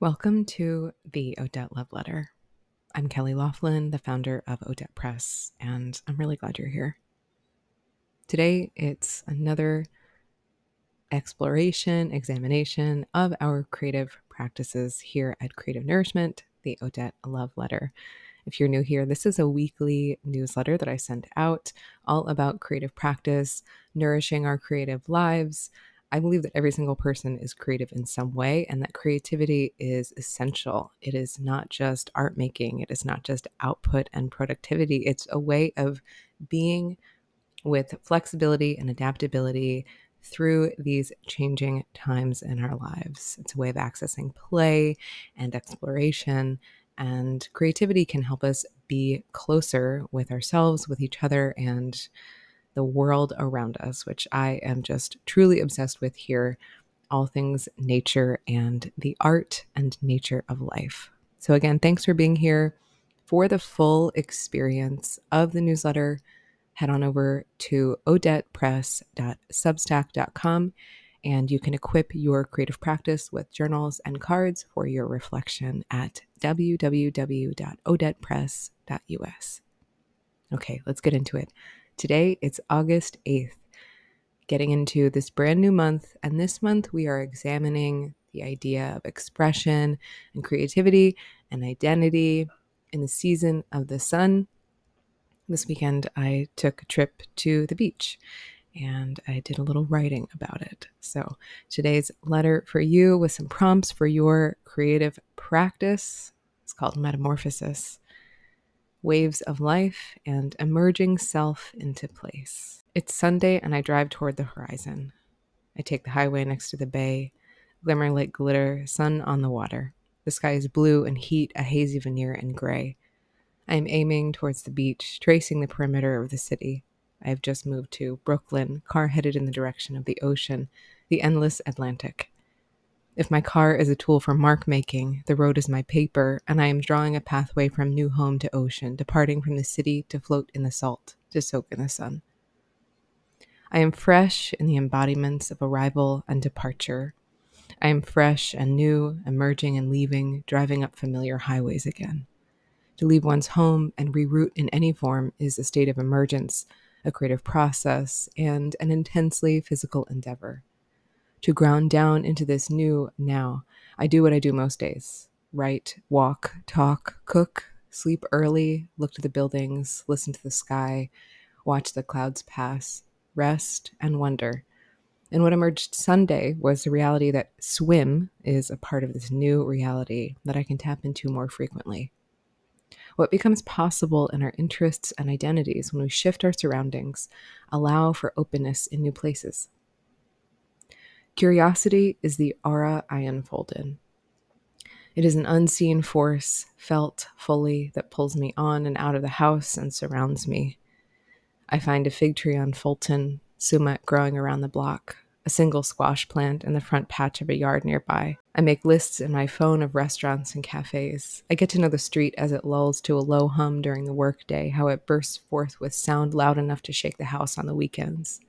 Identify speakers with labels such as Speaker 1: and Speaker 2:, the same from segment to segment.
Speaker 1: Welcome to the Odette Love Letter. I'm Kelly Laughlin, the founder of Odette Press, and I'm really glad you're here. Today, it's another exploration, examination of our creative practices here at Creative Nourishment, the Odette Love Letter. If you're new here, this is a weekly newsletter that I send out all about creative practice, nourishing our creative lives, I believe that every single person is creative in some way and that creativity is essential. It is not just art making, it is not just output and productivity. It's a way of being with flexibility and adaptability through these changing times in our lives. It's a way of accessing play and exploration, and creativity can help us be closer with ourselves, with each other, and the world around us, which I am just truly obsessed with here all things nature and the art and nature of life. So, again, thanks for being here. For the full experience of the newsletter, head on over to odettepress.substack.com and you can equip your creative practice with journals and cards for your reflection at www.odettepress.us. Okay, let's get into it. Today it's August 8th, getting into this brand new month. And this month we are examining the idea of expression and creativity and identity in the season of the sun. This weekend I took a trip to the beach and I did a little writing about it. So today's letter for you with some prompts for your creative practice. It's called Metamorphosis waves of life, and emerging self into place. It's Sunday, and I drive toward the horizon. I take the highway next to the bay, glimmering like glitter, sun on the water. The sky is blue and heat a hazy veneer and gray. I am aiming towards the beach, tracing the perimeter of the city. I have just moved to Brooklyn, car headed in the direction of the ocean, the endless Atlantic. If my car is a tool for mark making, the road is my paper, and I am drawing a pathway from new home to ocean, departing from the city to float in the salt, to soak in the sun. I am fresh in the embodiments of arrival and departure. I am fresh and new, emerging and leaving, driving up familiar highways again. To leave one's home and reroute in any form is a state of emergence, a creative process, and an intensely physical endeavor to ground down into this new now. I do what I do most days write, walk, talk, cook, sleep early, look to the buildings, listen to the sky, watch the clouds pass, rest, and wonder. And what emerged Sunday was the reality that swim is a part of this new reality that I can tap into more frequently. What becomes possible in our interests and identities when we shift our surroundings, allow for openness in new places. Curiosity is the aura I unfold in. It is an unseen force, felt fully, that pulls me on and out of the house and surrounds me. I find a fig tree on Fulton, sumac growing around the block, a single squash plant in the front patch of a yard nearby. I make lists in my phone of restaurants and cafes. I get to know the street as it lulls to a low hum during the workday, how it bursts forth with sound loud enough to shake the house on the weekends.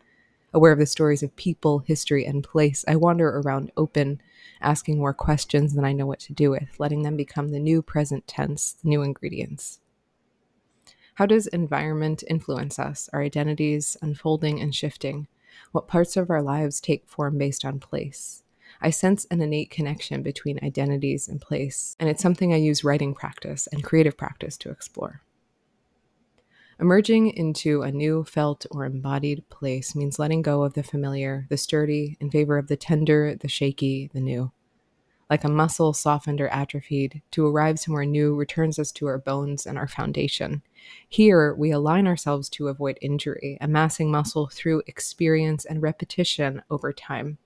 Speaker 1: Aware of the stories of people, history, and place, I wander around open, asking more questions than I know what to do with, letting them become the new present tense, the new ingredients. How does environment influence us, our identities unfolding and shifting? What parts of our lives take form based on place? I sense an innate connection between identities and place, and it's something I use writing practice and creative practice to explore. Emerging into a new felt or embodied place means letting go of the familiar, the sturdy, in favor of the tender, the shaky, the new. Like a muscle softened or atrophied, to arrive somewhere new returns us to our bones and our foundation. Here, we align ourselves to avoid injury, amassing muscle through experience and repetition over time.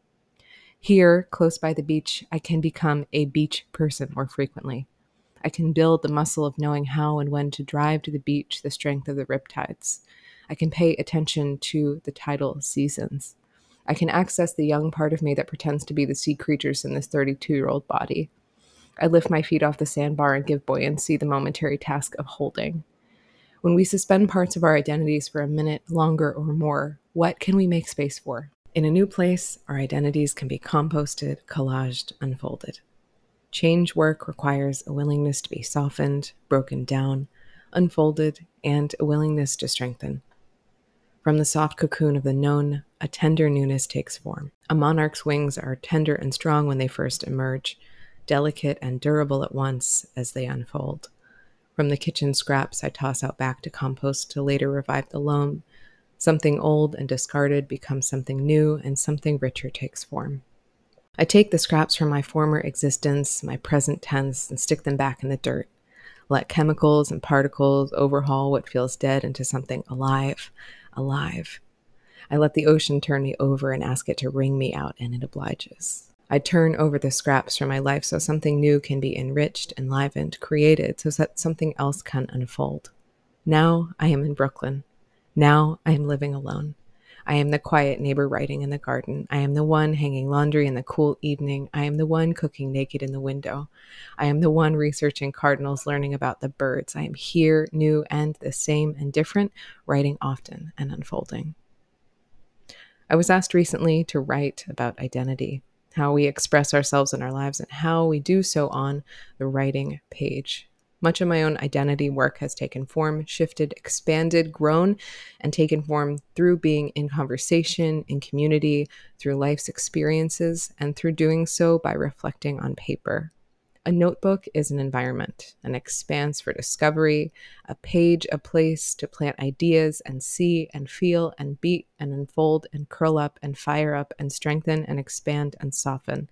Speaker 1: Here, close by the beach, I can become a beach person more frequently. I can build the muscle of knowing how and when to drive to the beach, the strength of the riptides. I can pay attention to the tidal seasons. I can access the young part of me that pretends to be the sea creatures in this 32 year old body. I lift my feet off the sandbar and give buoyancy the momentary task of holding. When we suspend parts of our identities for a minute longer or more, what can we make space for? In a new place, our identities can be composted, collaged, unfolded. Change work requires a willingness to be softened, broken down, unfolded, and a willingness to strengthen. From the soft cocoon of the known, a tender newness takes form. A monarch's wings are tender and strong when they first emerge, delicate and durable at once as they unfold. From the kitchen scraps I toss out back to compost to later revive the loam, something old and discarded becomes something new and something richer takes form. I take the scraps from my former existence, my present tense, and stick them back in the dirt. Let chemicals and particles overhaul what feels dead into something alive, alive. I let the ocean turn me over and ask it to wring me out, and it obliges. I turn over the scraps from my life so something new can be enriched, enlivened, created, so that something else can unfold. Now I am in Brooklyn. Now I am living alone. I am the quiet neighbor writing in the garden. I am the one hanging laundry in the cool evening. I am the one cooking naked in the window. I am the one researching cardinals, learning about the birds. I am here, new and the same and different, writing often and unfolding. I was asked recently to write about identity, how we express ourselves in our lives, and how we do so on the writing page. Much of my own identity work has taken form, shifted, expanded, grown, and taken form through being in conversation, in community, through life's experiences, and through doing so by reflecting on paper. A notebook is an environment, an expanse for discovery, a page, a place to plant ideas and see and feel and beat and unfold and curl up and fire up and strengthen and expand and soften.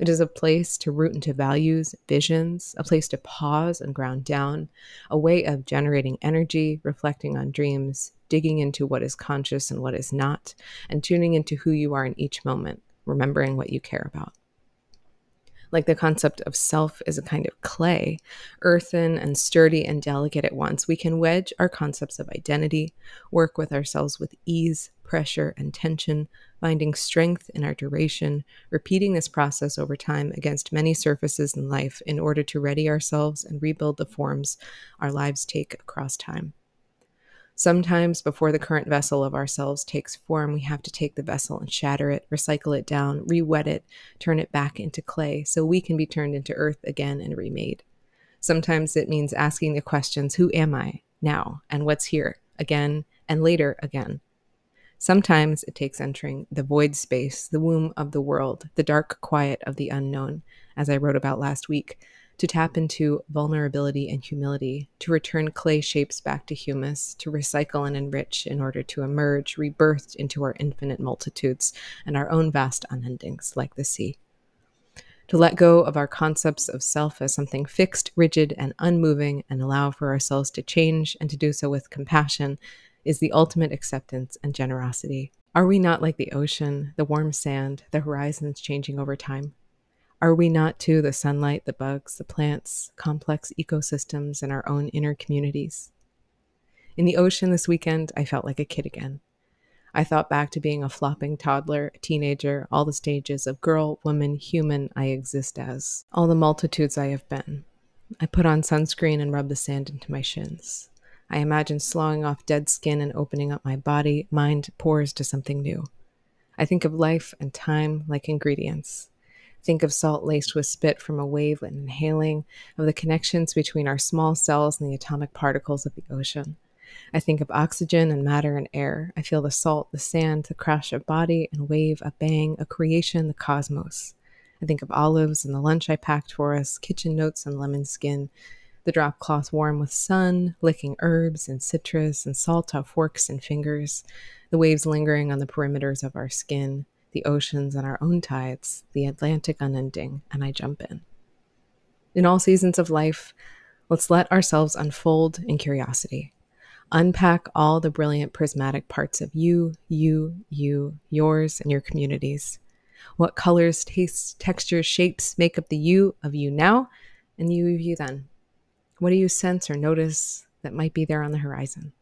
Speaker 1: It is a place to root into values, visions, a place to pause and ground down, a way of generating energy, reflecting on dreams, digging into what is conscious and what is not, and tuning into who you are in each moment, remembering what you care about like the concept of self is a kind of clay, earthen and sturdy and delicate at once, we can wedge our concepts of identity, work with ourselves with ease, pressure, and tension, finding strength in our duration, repeating this process over time against many surfaces in life in order to ready ourselves and rebuild the forms our lives take across time. Sometimes, before the current vessel of ourselves takes form, we have to take the vessel and shatter it, recycle it down, re wet it, turn it back into clay so we can be turned into earth again and remade. Sometimes it means asking the questions Who am I now? And what's here? Again and later again. Sometimes it takes entering the void space, the womb of the world, the dark quiet of the unknown, as I wrote about last week, to tap into vulnerability and humility, to return clay shapes back to humus, to recycle and enrich in order to emerge, rebirthed into our infinite multitudes and our own vast unendings, like the sea. To let go of our concepts of self as something fixed, rigid, and unmoving, and allow for ourselves to change and to do so with compassion is the ultimate acceptance and generosity. Are we not like the ocean, the warm sand, the horizons changing over time? Are we not too the sunlight, the bugs, the plants, complex ecosystems, and our own inner communities? In the ocean this weekend, I felt like a kid again. I thought back to being a flopping toddler, a teenager, all the stages of girl, woman, human I exist as, all the multitudes I have been. I put on sunscreen and rub the sand into my shins. I imagine sloughing off dead skin and opening up my body, mind pores to something new. I think of life and time like ingredients. Think of salt laced with spit from a wave and inhaling, of the connections between our small cells and the atomic particles of the ocean. I think of oxygen and matter and air. I feel the salt, the sand, the crash of body and wave, a bang, a creation, the cosmos. I think of olives and the lunch I packed for us, kitchen notes and lemon skin, the drop cloth warm with sun, licking herbs and citrus and salt off forks and fingers, the waves lingering on the perimeters of our skin, the oceans and our own tides, the Atlantic unending, and I jump in. In all seasons of life, let's let ourselves unfold in curiosity. Unpack all the brilliant prismatic parts of you, you, you, yours, and your communities. What colors, tastes, textures, shapes make up the you of you now and you of you then? What do you sense or notice that might be there on the horizon?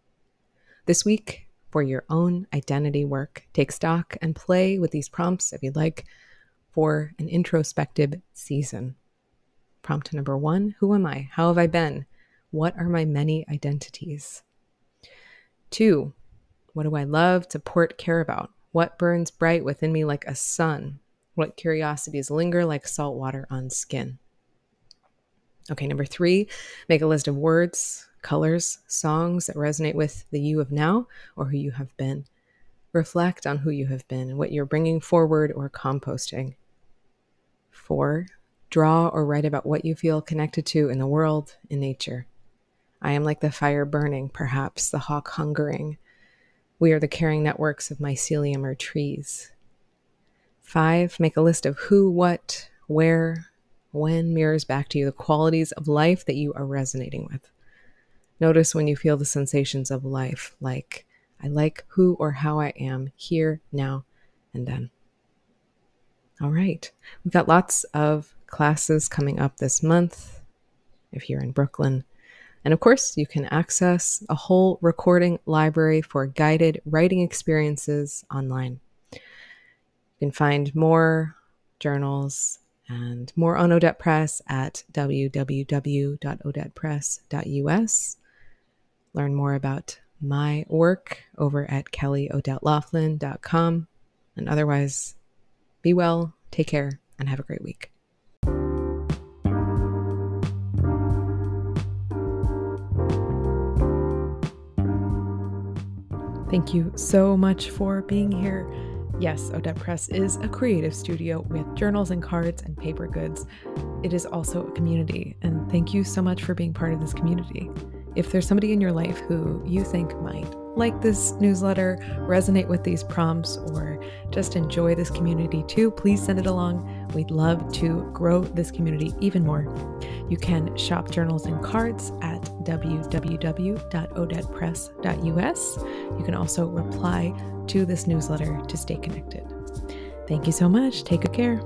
Speaker 1: This week, for your own identity work. Take stock and play with these prompts if you'd like for an introspective season. Prompt number one Who am I? How have I been? What are my many identities? Two, what do I love to port care about? What burns bright within me like a sun? What curiosities linger like salt water on skin? Okay, number three, make a list of words, colors, songs that resonate with the you of now or who you have been. Reflect on who you have been, what you're bringing forward or composting. Four, draw or write about what you feel connected to in the world, in nature. I am like the fire burning, perhaps the hawk hungering. We are the caring networks of mycelium or trees. Five, make a list of who, what, where, when mirrors back to you the qualities of life that you are resonating with. Notice when you feel the sensations of life, like I like who or how I am here, now, and then. All right. We've got lots of classes coming up this month if you're in Brooklyn. And of course, you can access a whole recording library for guided writing experiences online. You can find more journals and more on Odette Press at www.odettepress.us. Learn more about my work over at kellyodetteLaughlin.com. And otherwise, be well, take care, and have a great week. Thank you so much for being here. Yes, Odette Press is a creative studio with journals and cards and paper goods. It is also a community, and thank you so much for being part of this community. If there's somebody in your life who you think might like this newsletter, resonate with these prompts, or just enjoy this community too, please send it along. We'd love to grow this community even more. You can shop journals and cards at www.odettepress.us. You can also reply to this newsletter to stay connected. Thank you so much. Take good care.